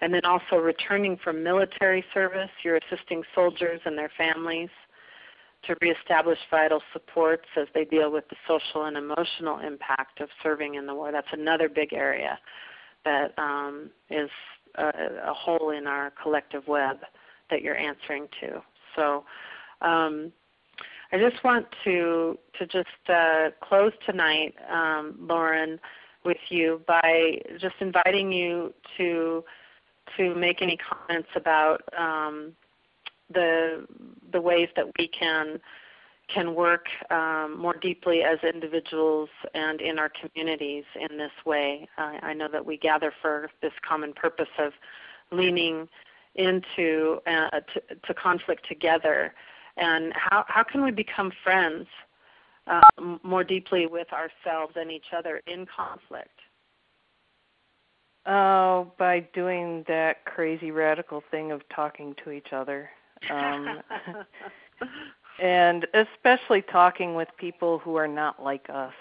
And then also returning from military service, you're assisting soldiers and their families to reestablish vital supports as they deal with the social and emotional impact of serving in the war. That's another big area that um, is a, a, hole in our collective web that you're answering to. So um, I just want to to just uh, close tonight, um, Lauren, with you by just inviting you to to make any comments about um, the the ways that we can can work um, more deeply as individuals and in our communities in this way. I know that we gather for this common purpose of leaning into uh, to, to, conflict together. And how, how can we become friends uh, more deeply with ourselves and each other in conflict? Oh, by doing that crazy radical thing of talking to each other. Um, and especially talking with people who are not like us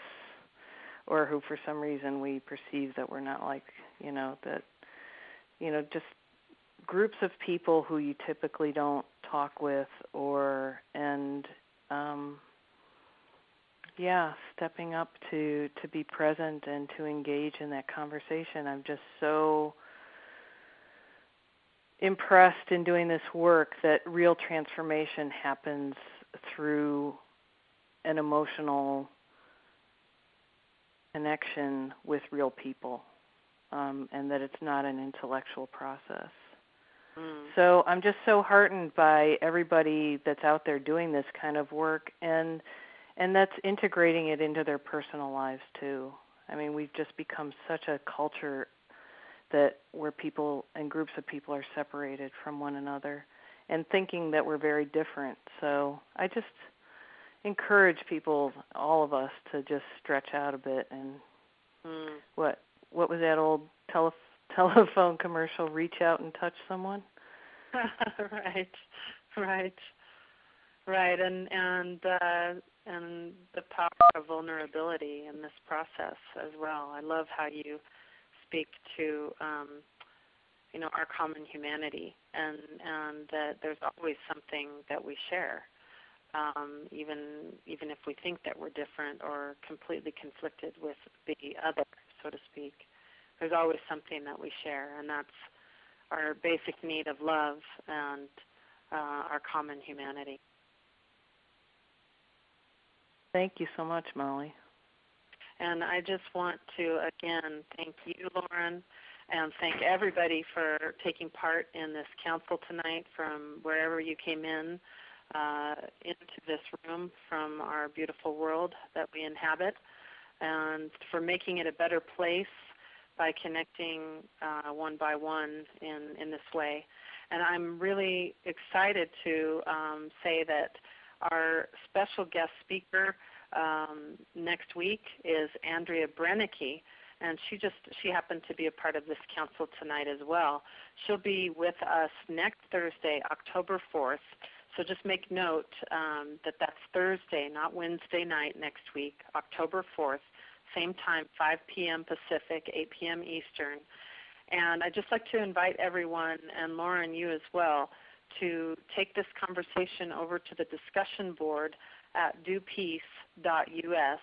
or who for some reason we perceive that we're not like you know that you know just groups of people who you typically don't talk with or and um yeah, stepping up to to be present and to engage in that conversation. I'm just so impressed in doing this work that real transformation happens through an emotional connection with real people, um, and that it's not an intellectual process. Mm. So I'm just so heartened by everybody that's out there doing this kind of work and and that's integrating it into their personal lives too. I mean, we've just become such a culture that where people and groups of people are separated from one another and thinking that we're very different. So I just encourage people, all of us, to just stretch out a bit and mm. what what was that old tele- telephone commercial? Reach out and touch someone. right, right, right, and and uh, and the power of vulnerability in this process as well. I love how you speak to um, you know our common humanity and and that there's always something that we share um, even even if we think that we're different or completely conflicted with the other so to speak there's always something that we share and that's our basic need of love and uh, our common humanity Thank you so much, Molly. And I just want to again thank you, Lauren, and thank everybody for taking part in this council tonight from wherever you came in uh, into this room from our beautiful world that we inhabit, and for making it a better place by connecting uh, one by one in, in this way. And I'm really excited to um, say that our special guest speaker um, next week is Andrea Brennicke, and she just she happened to be a part of this council tonight as well. She'll be with us next Thursday, October 4th. So just make note um, that that's Thursday, not Wednesday night next week, October 4th, same time, 5 p.m. Pacific, 8 p.m. Eastern. And I'd just like to invite everyone, and Lauren, you as well, to take this conversation over to the discussion board at dopeace.us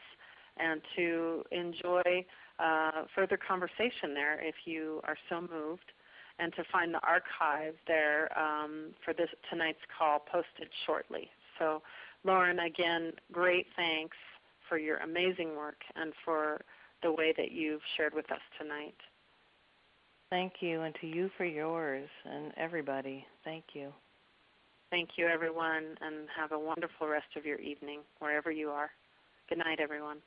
and to enjoy uh, further conversation there if you are so moved, and to find the archive there um, for this tonight's call posted shortly. So, Lauren, again, great thanks for your amazing work and for the way that you've shared with us tonight. Thank you, and to you for yours, and everybody. Thank you. Thank you, everyone, and have a wonderful rest of your evening, wherever you are. Good night, everyone.